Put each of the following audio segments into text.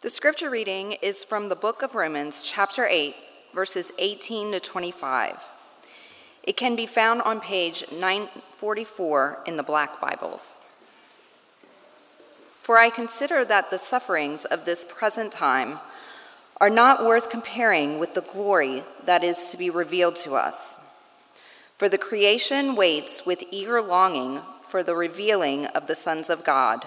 The scripture reading is from the book of Romans, chapter 8, verses 18 to 25. It can be found on page 944 in the Black Bibles. For I consider that the sufferings of this present time are not worth comparing with the glory that is to be revealed to us. For the creation waits with eager longing for the revealing of the sons of God.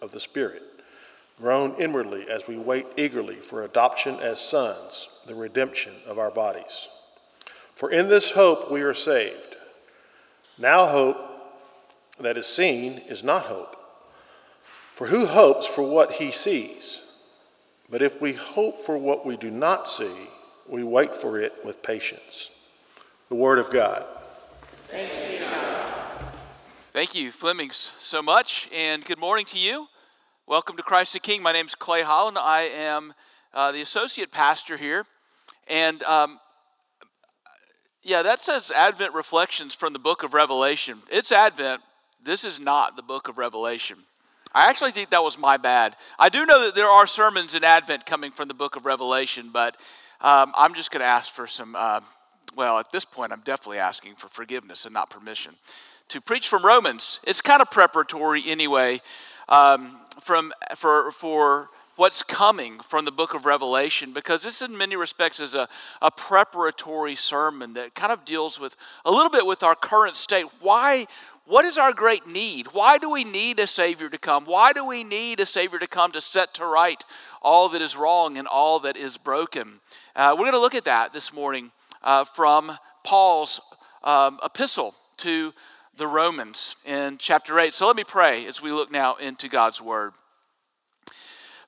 of the Spirit, groan inwardly as we wait eagerly for adoption as sons, the redemption of our bodies. For in this hope we are saved. Now, hope that is seen is not hope. For who hopes for what he sees? But if we hope for what we do not see, we wait for it with patience. The Word of God. Thanks be to God. Thank you, Flemings, so much, and good morning to you. Welcome to Christ the King. My name is Clay Holland. I am uh, the associate pastor here, and um, yeah, that says Advent Reflections from the book of Revelation. It's Advent. This is not the book of Revelation. I actually think that was my bad. I do know that there are sermons in Advent coming from the book of Revelation, but um, I'm just going to ask for some, uh, well, at this point, I'm definitely asking for forgiveness and not permission to preach from Romans. It's kind of preparatory anyway um, from, for, for what's coming from the book of Revelation because this, in many respects, is a, a preparatory sermon that kind of deals with a little bit with our current state. Why? What is our great need? Why do we need a Savior to come? Why do we need a Savior to come to set to right all that is wrong and all that is broken? Uh, we're going to look at that this morning uh, from Paul's um, epistle to the Romans in chapter 8. So let me pray as we look now into God's Word.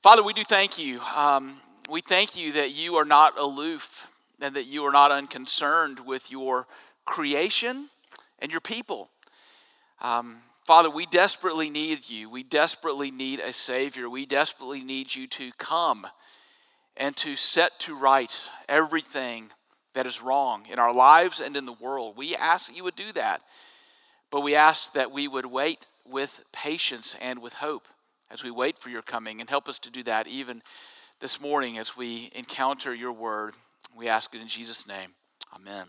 Father, we do thank you. Um, we thank you that you are not aloof and that you are not unconcerned with your creation and your people. Um, Father, we desperately need you. We desperately need a Savior. We desperately need you to come and to set to rights everything that is wrong in our lives and in the world. We ask that you would do that. But we ask that we would wait with patience and with hope as we wait for your coming and help us to do that even this morning as we encounter your word. We ask it in Jesus' name. Amen.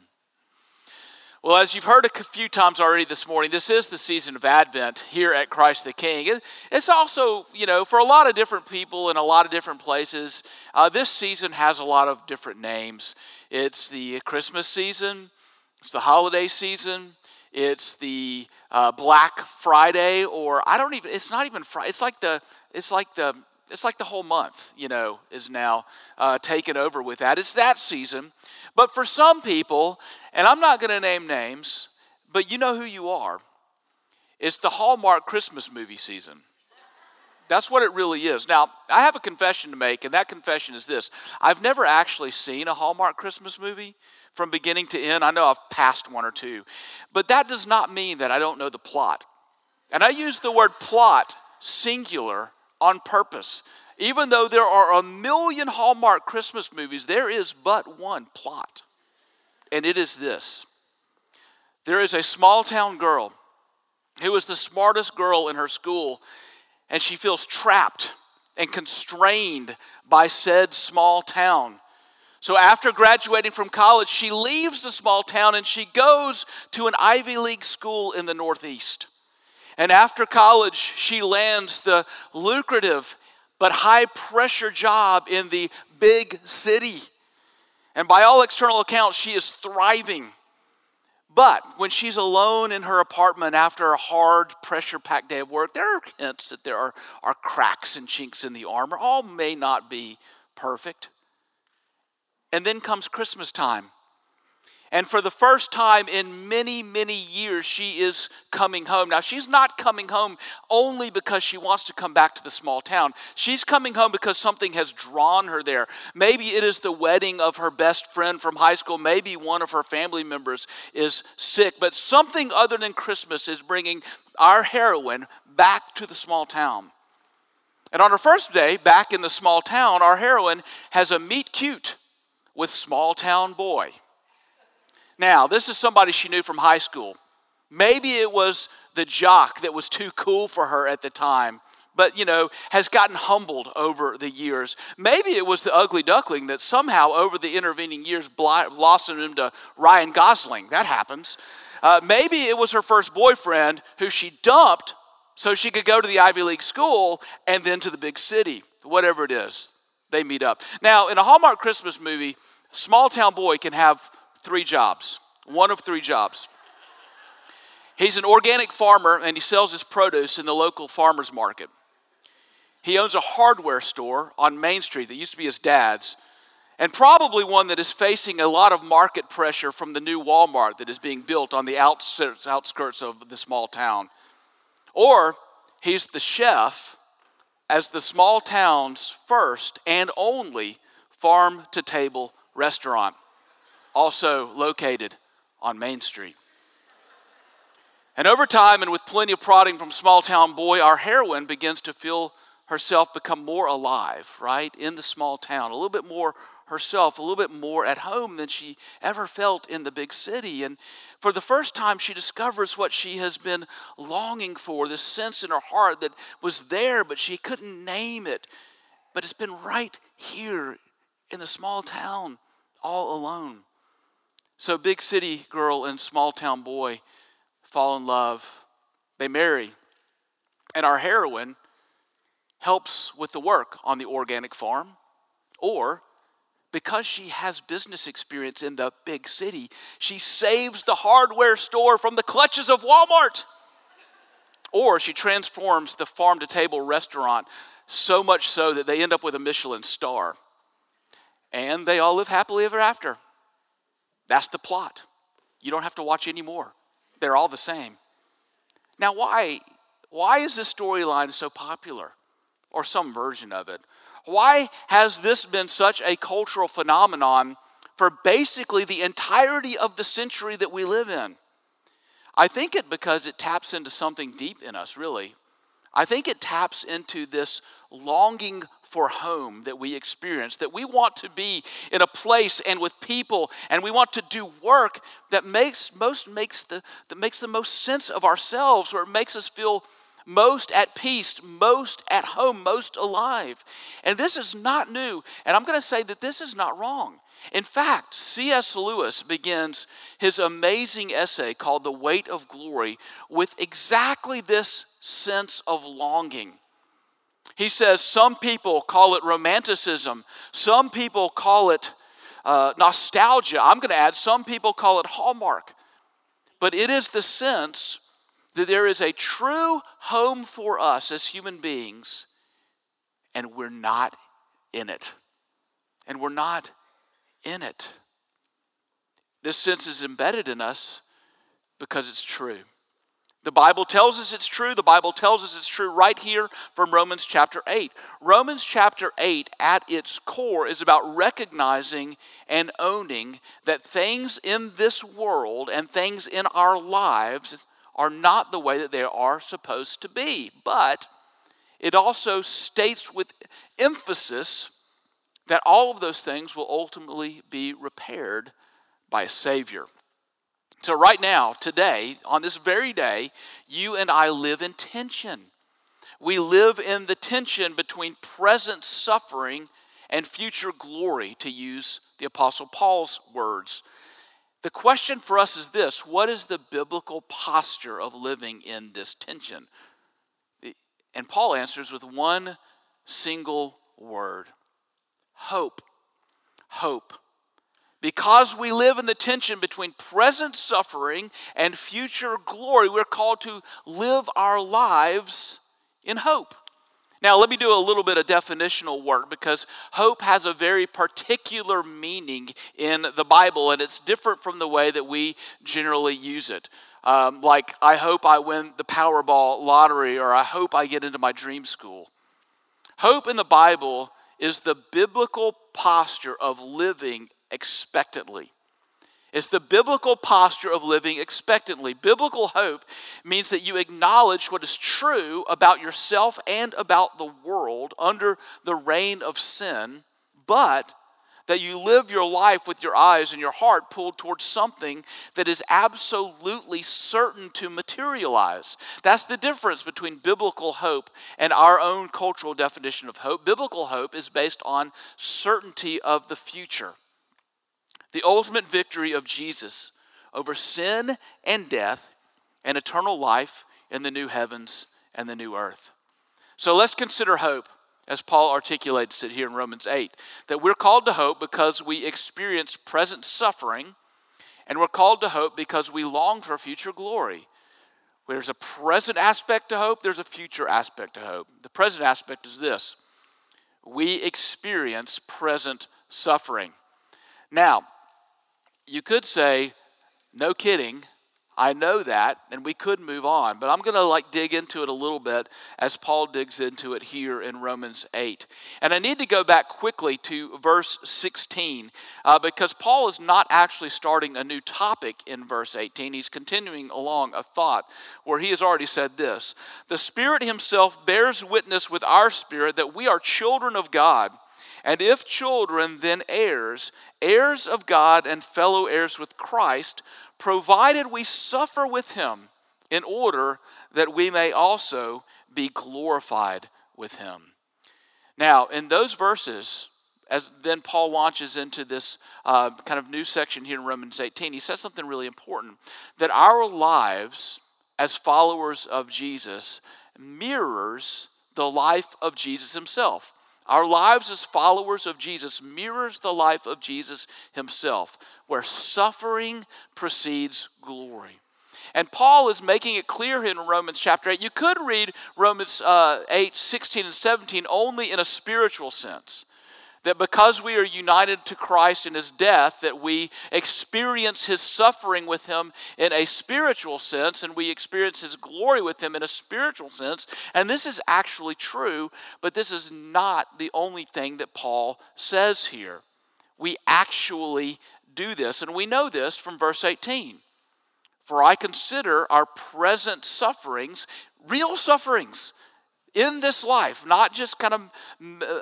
Well, as you've heard a few times already this morning, this is the season of Advent here at Christ the King. It's also, you know, for a lot of different people in a lot of different places, uh, this season has a lot of different names. It's the Christmas season, it's the holiday season, it's the uh, Black Friday, or I don't even. It's not even Friday. It's like the. It's like the. It's like the whole month, you know, is now uh, taken over with that. It's that season. But for some people, and I'm not going to name names, but you know who you are. It's the Hallmark Christmas movie season. That's what it really is. Now, I have a confession to make, and that confession is this I've never actually seen a Hallmark Christmas movie from beginning to end. I know I've passed one or two, but that does not mean that I don't know the plot. And I use the word plot singular on purpose. Even though there are a million Hallmark Christmas movies, there is but one plot, and it is this there is a small town girl who is the smartest girl in her school, and she feels trapped and constrained by said small town. So, after graduating from college, she leaves the small town and she goes to an Ivy League school in the Northeast. And after college, she lands the lucrative but high pressure job in the big city. And by all external accounts, she is thriving. But when she's alone in her apartment after a hard, pressure packed day of work, there are hints that there are, are cracks and chinks in the armor. All may not be perfect. And then comes Christmas time. And for the first time in many, many years, she is coming home. Now, she's not coming home only because she wants to come back to the small town. She's coming home because something has drawn her there. Maybe it is the wedding of her best friend from high school. Maybe one of her family members is sick. But something other than Christmas is bringing our heroine back to the small town. And on her first day back in the small town, our heroine has a meet cute with small town boy. Now, this is somebody she knew from high school. Maybe it was the jock that was too cool for her at the time, but you know, has gotten humbled over the years. Maybe it was the ugly duckling that somehow over the intervening years blossomed into Ryan Gosling. That happens. Uh, maybe it was her first boyfriend who she dumped so she could go to the Ivy League school and then to the big city. Whatever it is, they meet up. Now, in a Hallmark Christmas movie, small town boy can have three jobs, one of three jobs. He's an organic farmer and he sells his produce in the local farmer's market. He owns a hardware store on Main Street that used to be his dad's, and probably one that is facing a lot of market pressure from the new Walmart that is being built on the outskirts of the small town. Or he's the chef as the small town's first and only farm to table restaurant also located on Main Street. And over time, and with plenty of prodding from small town boy, our heroine begins to feel herself become more alive, right, in the small town, a little bit more herself, a little bit more at home than she ever felt in the big city. And for the first time, she discovers what she has been longing for this sense in her heart that was there, but she couldn't name it. But it's been right here in the small town, all alone. So, big city girl and small town boy fall in love. They marry. And our heroine helps with the work on the organic farm. Or, because she has business experience in the big city, she saves the hardware store from the clutches of Walmart. Or she transforms the farm to table restaurant so much so that they end up with a Michelin star. And they all live happily ever after. That's the plot. You don't have to watch any more. They're all the same. Now, why, why is this storyline so popular? Or some version of it? Why has this been such a cultural phenomenon for basically the entirety of the century that we live in? I think it because it taps into something deep in us, really. I think it taps into this longing for home that we experience, that we want to be in a place and with people, and we want to do work that makes most makes the that makes the most sense of ourselves, or it makes us feel most at peace, most at home, most alive. And this is not new. And I'm going to say that this is not wrong. In fact, C.S. Lewis begins his amazing essay called The Weight of Glory with exactly this sense of longing. He says some people call it romanticism, some people call it uh, nostalgia. I'm going to add some people call it hallmark. But it is the sense that there is a true home for us as human beings, and we're not in it. And we're not in it. This sense is embedded in us because it's true. The Bible tells us it's true. The Bible tells us it's true right here from Romans chapter 8. Romans chapter 8, at its core, is about recognizing and owning that things in this world and things in our lives are not the way that they are supposed to be. But it also states with emphasis that all of those things will ultimately be repaired by a Savior. So, right now, today, on this very day, you and I live in tension. We live in the tension between present suffering and future glory, to use the Apostle Paul's words. The question for us is this what is the biblical posture of living in this tension? And Paul answers with one single word hope. Hope. Because we live in the tension between present suffering and future glory, we're called to live our lives in hope. Now, let me do a little bit of definitional work because hope has a very particular meaning in the Bible, and it's different from the way that we generally use it. Um, like, I hope I win the Powerball lottery, or I hope I get into my dream school. Hope in the Bible is the biblical posture of living expectantly. It's the biblical posture of living expectantly. Biblical hope means that you acknowledge what is true about yourself and about the world under the reign of sin, but that you live your life with your eyes and your heart pulled towards something that is absolutely certain to materialize. That's the difference between biblical hope and our own cultural definition of hope. Biblical hope is based on certainty of the future the ultimate victory of Jesus over sin and death and eternal life in the new heavens and the new earth. So let's consider hope as Paul articulates it here in Romans 8 that we're called to hope because we experience present suffering, and we're called to hope because we long for future glory. There's a present aspect to hope, there's a future aspect to hope. The present aspect is this we experience present suffering. Now, you could say, no kidding, I know that, and we could move on, but I'm going to like dig into it a little bit as Paul digs into it here in Romans 8. And I need to go back quickly to verse 16 uh, because Paul is not actually starting a new topic in verse 18. He's continuing along a thought where he has already said this The Spirit Himself bears witness with our spirit that we are children of God. And if children, then heirs, heirs of God and fellow heirs with Christ, provided we suffer with him in order that we may also be glorified with him. Now, in those verses, as then Paul launches into this uh, kind of new section here in Romans 18, he says something really important that our lives as followers of Jesus mirrors the life of Jesus himself. Our lives as followers of Jesus mirrors the life of Jesus himself, where suffering precedes glory. And Paul is making it clear in Romans chapter 8. You could read Romans uh, 8, 16, and 17 only in a spiritual sense that because we are united to Christ in his death that we experience his suffering with him in a spiritual sense and we experience his glory with him in a spiritual sense. And this is actually true but this is not the only thing that Paul says here. We actually do this and we know this from verse 18 for I consider our present sufferings real sufferings in this life, not just kind of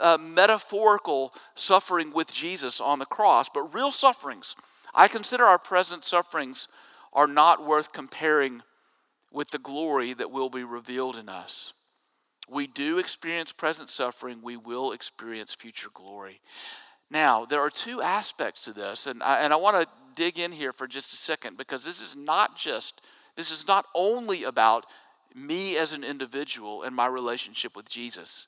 uh, metaphorical suffering with Jesus on the cross, but real sufferings. I consider our present sufferings are not worth comparing with the glory that will be revealed in us. We do experience present suffering, we will experience future glory. Now, there are two aspects to this, and I, and I want to dig in here for just a second because this is not just, this is not only about me as an individual and my relationship with Jesus.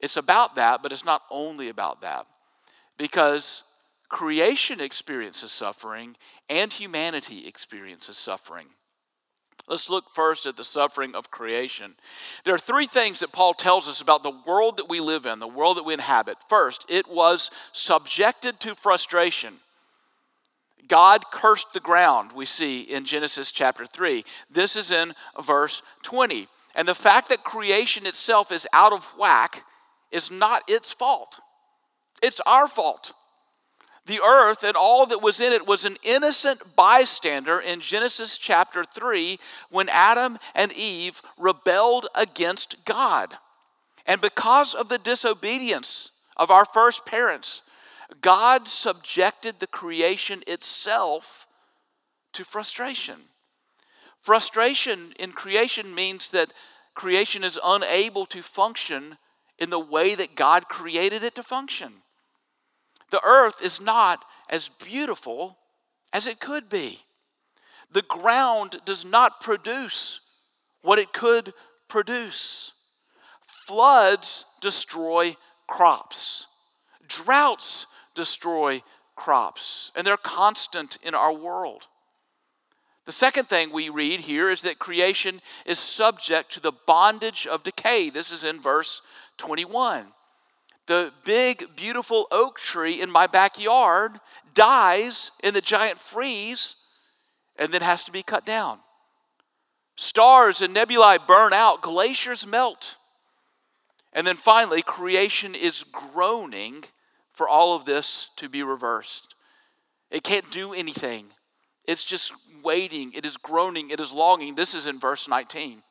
It's about that, but it's not only about that. Because creation experiences suffering and humanity experiences suffering. Let's look first at the suffering of creation. There are three things that Paul tells us about the world that we live in, the world that we inhabit. First, it was subjected to frustration. God cursed the ground, we see in Genesis chapter 3. This is in verse 20. And the fact that creation itself is out of whack is not its fault, it's our fault. The earth and all that was in it was an innocent bystander in Genesis chapter 3 when Adam and Eve rebelled against God. And because of the disobedience of our first parents, God subjected the creation itself to frustration. Frustration in creation means that creation is unable to function in the way that God created it to function. The earth is not as beautiful as it could be. The ground does not produce what it could produce. Floods destroy crops. Droughts destroy crops, and they're constant in our world. The second thing we read here is that creation is subject to the bondage of decay. This is in verse 21. The big, beautiful oak tree in my backyard dies in the giant freeze and then has to be cut down. Stars and nebulae burn out, glaciers melt. And then finally, creation is groaning for all of this to be reversed. It can't do anything, it's just waiting, it is groaning, it is longing. This is in verse 19.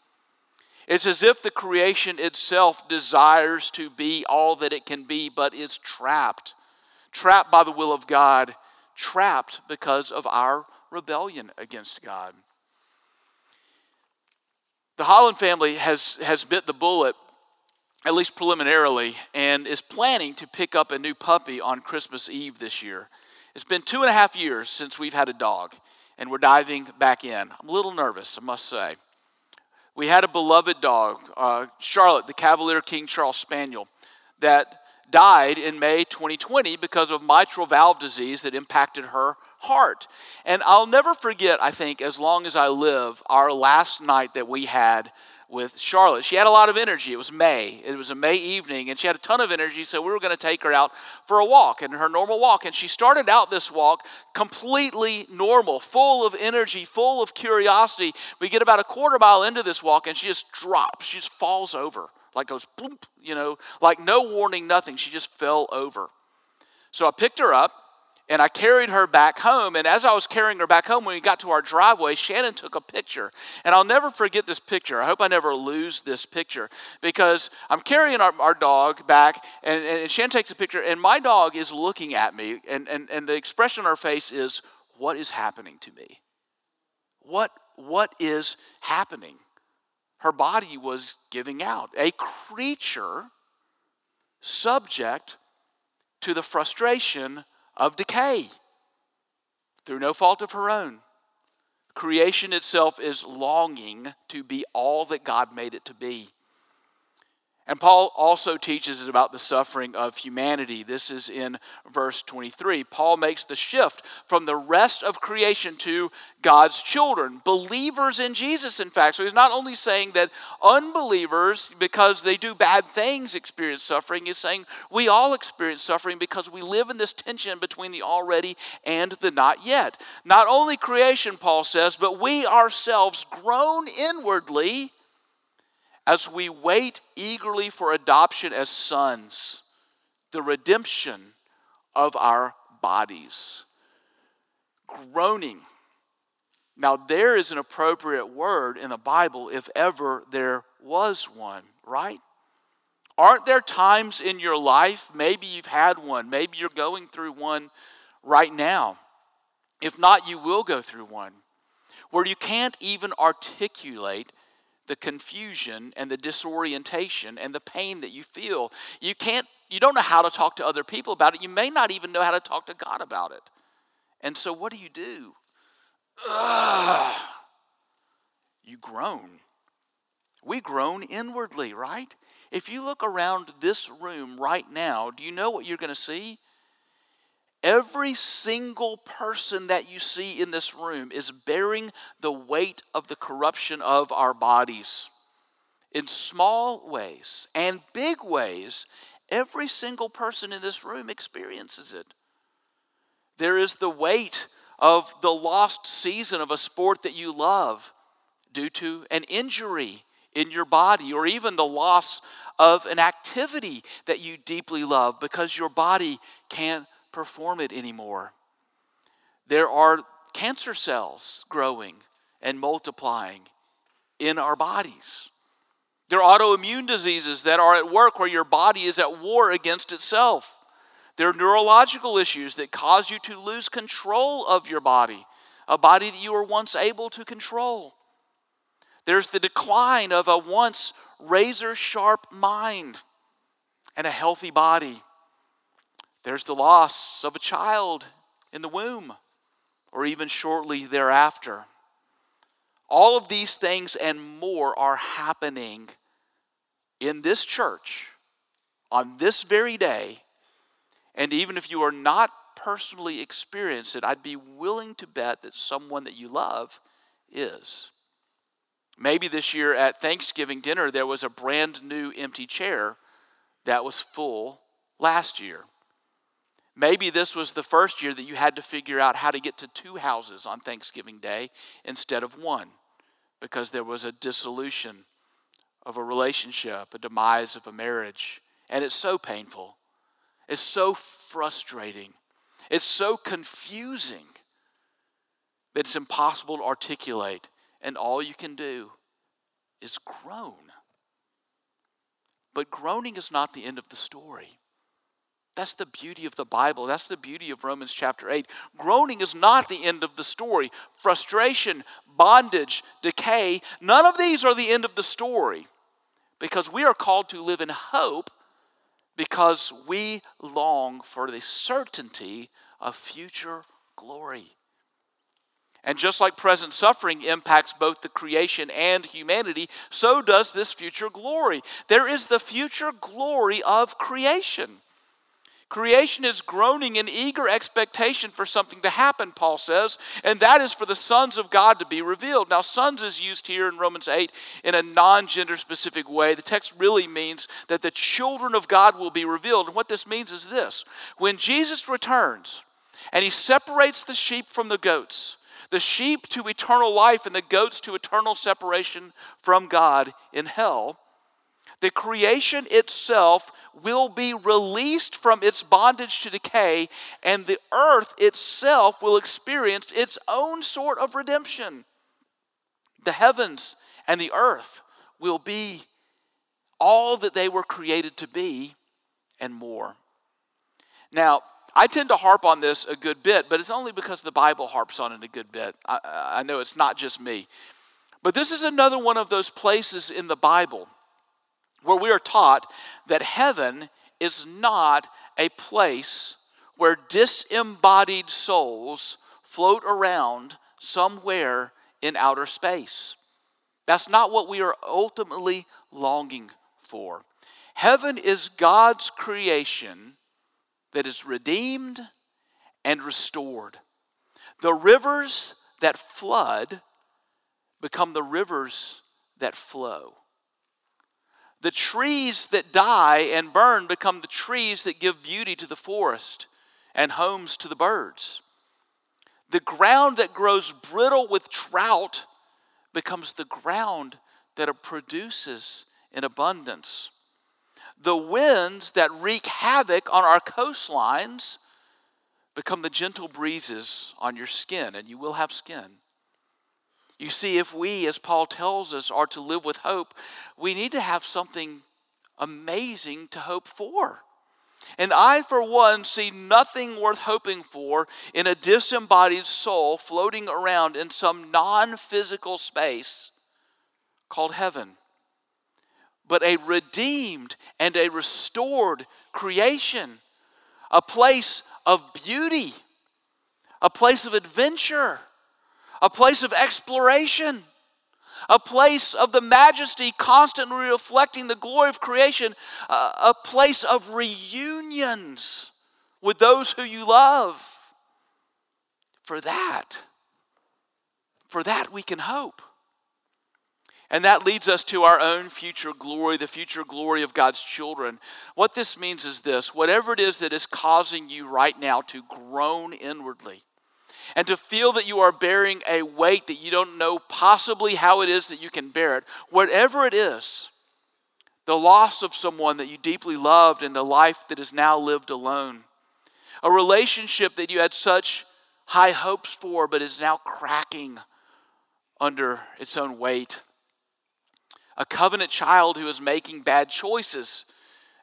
It's as if the creation itself desires to be all that it can be, but is trapped. Trapped by the will of God, trapped because of our rebellion against God. The Holland family has, has bit the bullet, at least preliminarily, and is planning to pick up a new puppy on Christmas Eve this year. It's been two and a half years since we've had a dog, and we're diving back in. I'm a little nervous, I must say. We had a beloved dog, uh, Charlotte, the Cavalier King Charles Spaniel, that died in May 2020 because of mitral valve disease that impacted her heart. And I'll never forget, I think, as long as I live, our last night that we had with Charlotte. She had a lot of energy. It was May. It was a May evening, and she had a ton of energy, so we were going to take her out for a walk, and her normal walk. And she started out this walk completely normal, full of energy, full of curiosity. We get about a quarter mile into this walk, and she just drops. She just falls over, like goes bloop, you know, like no warning, nothing. She just fell over. So I picked her up and I carried her back home. And as I was carrying her back home, when we got to our driveway, Shannon took a picture. And I'll never forget this picture. I hope I never lose this picture because I'm carrying our, our dog back, and, and Shannon takes a picture, and my dog is looking at me, and, and, and the expression on her face is, What is happening to me? What, what is happening? Her body was giving out. A creature subject to the frustration of decay through no fault of her own. Creation itself is longing to be all that God made it to be. And Paul also teaches us about the suffering of humanity. This is in verse 23. Paul makes the shift from the rest of creation to God's children, believers in Jesus, in fact. So he's not only saying that unbelievers, because they do bad things, experience suffering, he's saying we all experience suffering because we live in this tension between the already and the not yet. Not only creation, Paul says, but we ourselves groan inwardly as we wait eagerly for adoption as sons, the redemption of our bodies. Groaning. Now, there is an appropriate word in the Bible if ever there was one, right? Aren't there times in your life, maybe you've had one, maybe you're going through one right now? If not, you will go through one where you can't even articulate the confusion and the disorientation and the pain that you feel. You can't you don't know how to talk to other people about it. You may not even know how to talk to God about it. And so what do you do? Ugh. You groan. We groan inwardly, right? If you look around this room right now, do you know what you're going to see? Every single person that you see in this room is bearing the weight of the corruption of our bodies. In small ways and big ways, every single person in this room experiences it. There is the weight of the lost season of a sport that you love due to an injury in your body, or even the loss of an activity that you deeply love because your body can't perform it anymore. There are cancer cells growing and multiplying in our bodies. There are autoimmune diseases that are at work where your body is at war against itself. There are neurological issues that cause you to lose control of your body, a body that you were once able to control. There's the decline of a once razor sharp mind and a healthy body. There's the loss of a child in the womb or even shortly thereafter. All of these things and more are happening in this church on this very day. And even if you are not personally experiencing it, I'd be willing to bet that someone that you love is. Maybe this year at Thanksgiving dinner there was a brand new empty chair that was full last year. Maybe this was the first year that you had to figure out how to get to two houses on Thanksgiving Day instead of one because there was a dissolution of a relationship, a demise of a marriage. And it's so painful. It's so frustrating. It's so confusing that it's impossible to articulate. And all you can do is groan. But groaning is not the end of the story. That's the beauty of the Bible. That's the beauty of Romans chapter 8. Groaning is not the end of the story. Frustration, bondage, decay, none of these are the end of the story because we are called to live in hope because we long for the certainty of future glory. And just like present suffering impacts both the creation and humanity, so does this future glory. There is the future glory of creation. Creation is groaning in eager expectation for something to happen, Paul says, and that is for the sons of God to be revealed. Now, sons is used here in Romans 8 in a non gender specific way. The text really means that the children of God will be revealed. And what this means is this when Jesus returns and he separates the sheep from the goats, the sheep to eternal life and the goats to eternal separation from God in hell, the creation itself will be released from its bondage to decay, and the earth itself will experience its own sort of redemption. The heavens and the earth will be all that they were created to be and more. Now, I tend to harp on this a good bit, but it's only because the Bible harps on it a good bit. I, I know it's not just me. But this is another one of those places in the Bible where we are taught that heaven is not a place where disembodied souls float around somewhere in outer space. That's not what we are ultimately longing for. Heaven is God's creation that is redeemed and restored. The rivers that flood become the rivers that flow. The trees that die and burn become the trees that give beauty to the forest and homes to the birds. The ground that grows brittle with drought becomes the ground that it produces in abundance. The winds that wreak havoc on our coastlines become the gentle breezes on your skin, and you will have skin. You see, if we, as Paul tells us, are to live with hope, we need to have something amazing to hope for. And I, for one, see nothing worth hoping for in a disembodied soul floating around in some non physical space called heaven, but a redeemed and a restored creation, a place of beauty, a place of adventure a place of exploration, a place of the majesty constantly reflecting the glory of creation, a place of reunions with those who you love. For that, for that we can hope. And that leads us to our own future glory, the future glory of God's children. What this means is this whatever it is that is causing you right now to groan inwardly, and to feel that you are bearing a weight that you don't know possibly how it is that you can bear it, whatever it is, the loss of someone that you deeply loved and a life that is now lived alone, a relationship that you had such high hopes for but is now cracking under its own weight, a covenant child who is making bad choices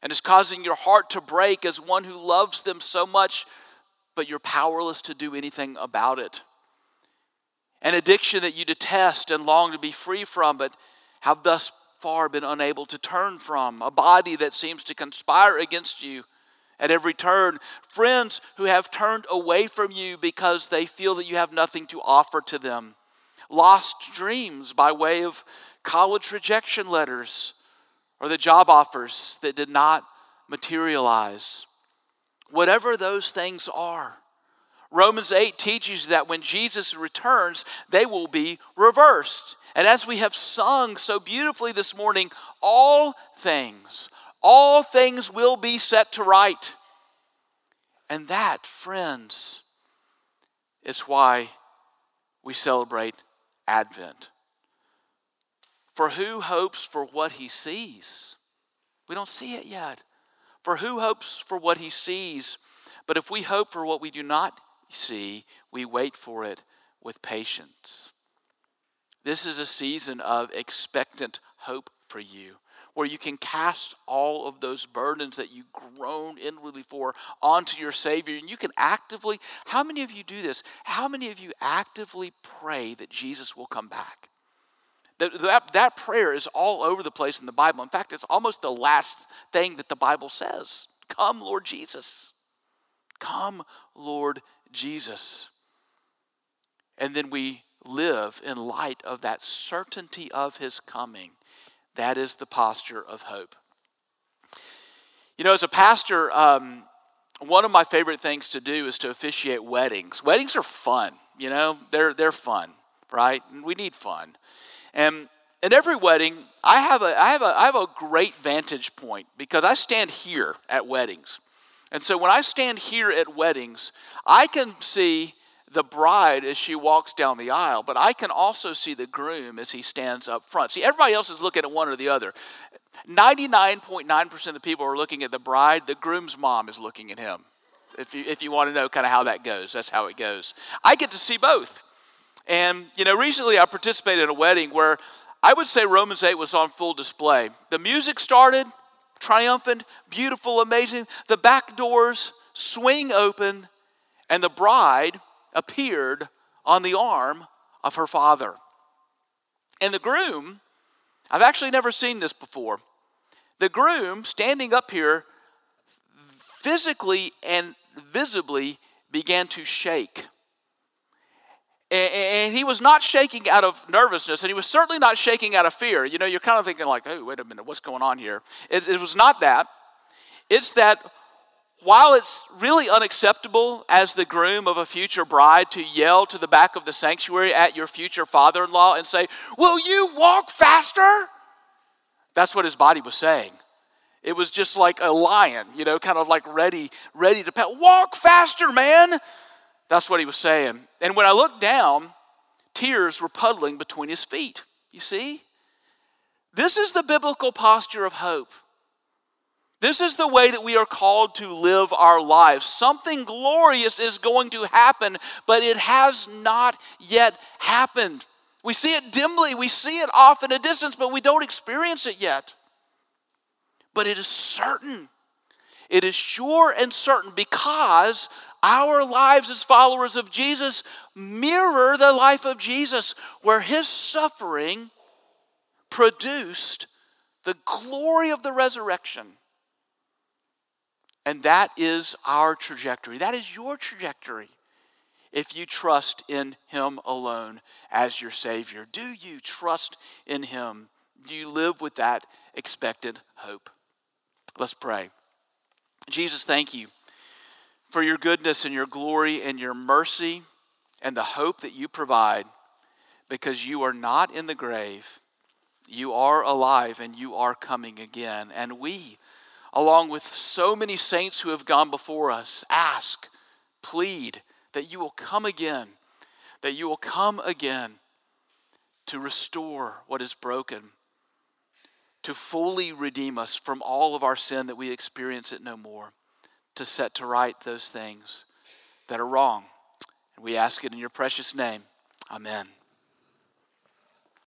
and is causing your heart to break as one who loves them so much but you're powerless to do anything about it. An addiction that you detest and long to be free from, but have thus far been unable to turn from. A body that seems to conspire against you at every turn. Friends who have turned away from you because they feel that you have nothing to offer to them. Lost dreams by way of college rejection letters or the job offers that did not materialize whatever those things are. Romans 8 teaches that when Jesus returns, they will be reversed. And as we have sung so beautifully this morning, all things, all things will be set to right. And that, friends, is why we celebrate Advent. For who hopes for what he sees? We don't see it yet. For who hopes for what he sees? But if we hope for what we do not see, we wait for it with patience. This is a season of expectant hope for you, where you can cast all of those burdens that you groan inwardly for onto your Savior. And you can actively, how many of you do this? How many of you actively pray that Jesus will come back? That, that, prayer is all over the place in the Bible. In fact, it's almost the last thing that the Bible says Come, Lord Jesus. Come, Lord Jesus. And then we live in light of that certainty of his coming. That is the posture of hope. You know, as a pastor, um, one of my favorite things to do is to officiate weddings. Weddings are fun, you know, they're, they're fun, right? And we need fun. And in every wedding, I have, a, I, have a, I have a great vantage point because I stand here at weddings. And so when I stand here at weddings, I can see the bride as she walks down the aisle, but I can also see the groom as he stands up front. See, everybody else is looking at one or the other. 99.9% of the people are looking at the bride, the groom's mom is looking at him. If you, if you want to know kind of how that goes, that's how it goes. I get to see both. And, you know, recently I participated in a wedding where I would say Romans 8 was on full display. The music started, triumphant, beautiful, amazing. The back doors swing open, and the bride appeared on the arm of her father. And the groom, I've actually never seen this before. The groom, standing up here, physically and visibly began to shake. And he was not shaking out of nervousness, and he was certainly not shaking out of fear. You know, you're kind of thinking, like, oh, wait a minute, what's going on here? It, it was not that. It's that while it's really unacceptable as the groom of a future bride to yell to the back of the sanctuary at your future father in law and say, Will you walk faster? That's what his body was saying. It was just like a lion, you know, kind of like ready, ready to pet. Walk faster, man. That's what he was saying. And when I looked down, tears were puddling between his feet. You see? This is the biblical posture of hope. This is the way that we are called to live our lives. Something glorious is going to happen, but it has not yet happened. We see it dimly, we see it off in a distance, but we don't experience it yet. But it is certain. It is sure and certain because our lives as followers of Jesus mirror the life of Jesus, where his suffering produced the glory of the resurrection. And that is our trajectory. That is your trajectory if you trust in Him alone as your Savior. Do you trust in Him? Do you live with that expected hope? Let's pray. Jesus, thank you for your goodness and your glory and your mercy and the hope that you provide because you are not in the grave. You are alive and you are coming again. And we, along with so many saints who have gone before us, ask, plead that you will come again, that you will come again to restore what is broken, to fully redeem us from all of our sin that we experience it no more, to set to right those things that are wrong. And we ask it in your precious name. Amen.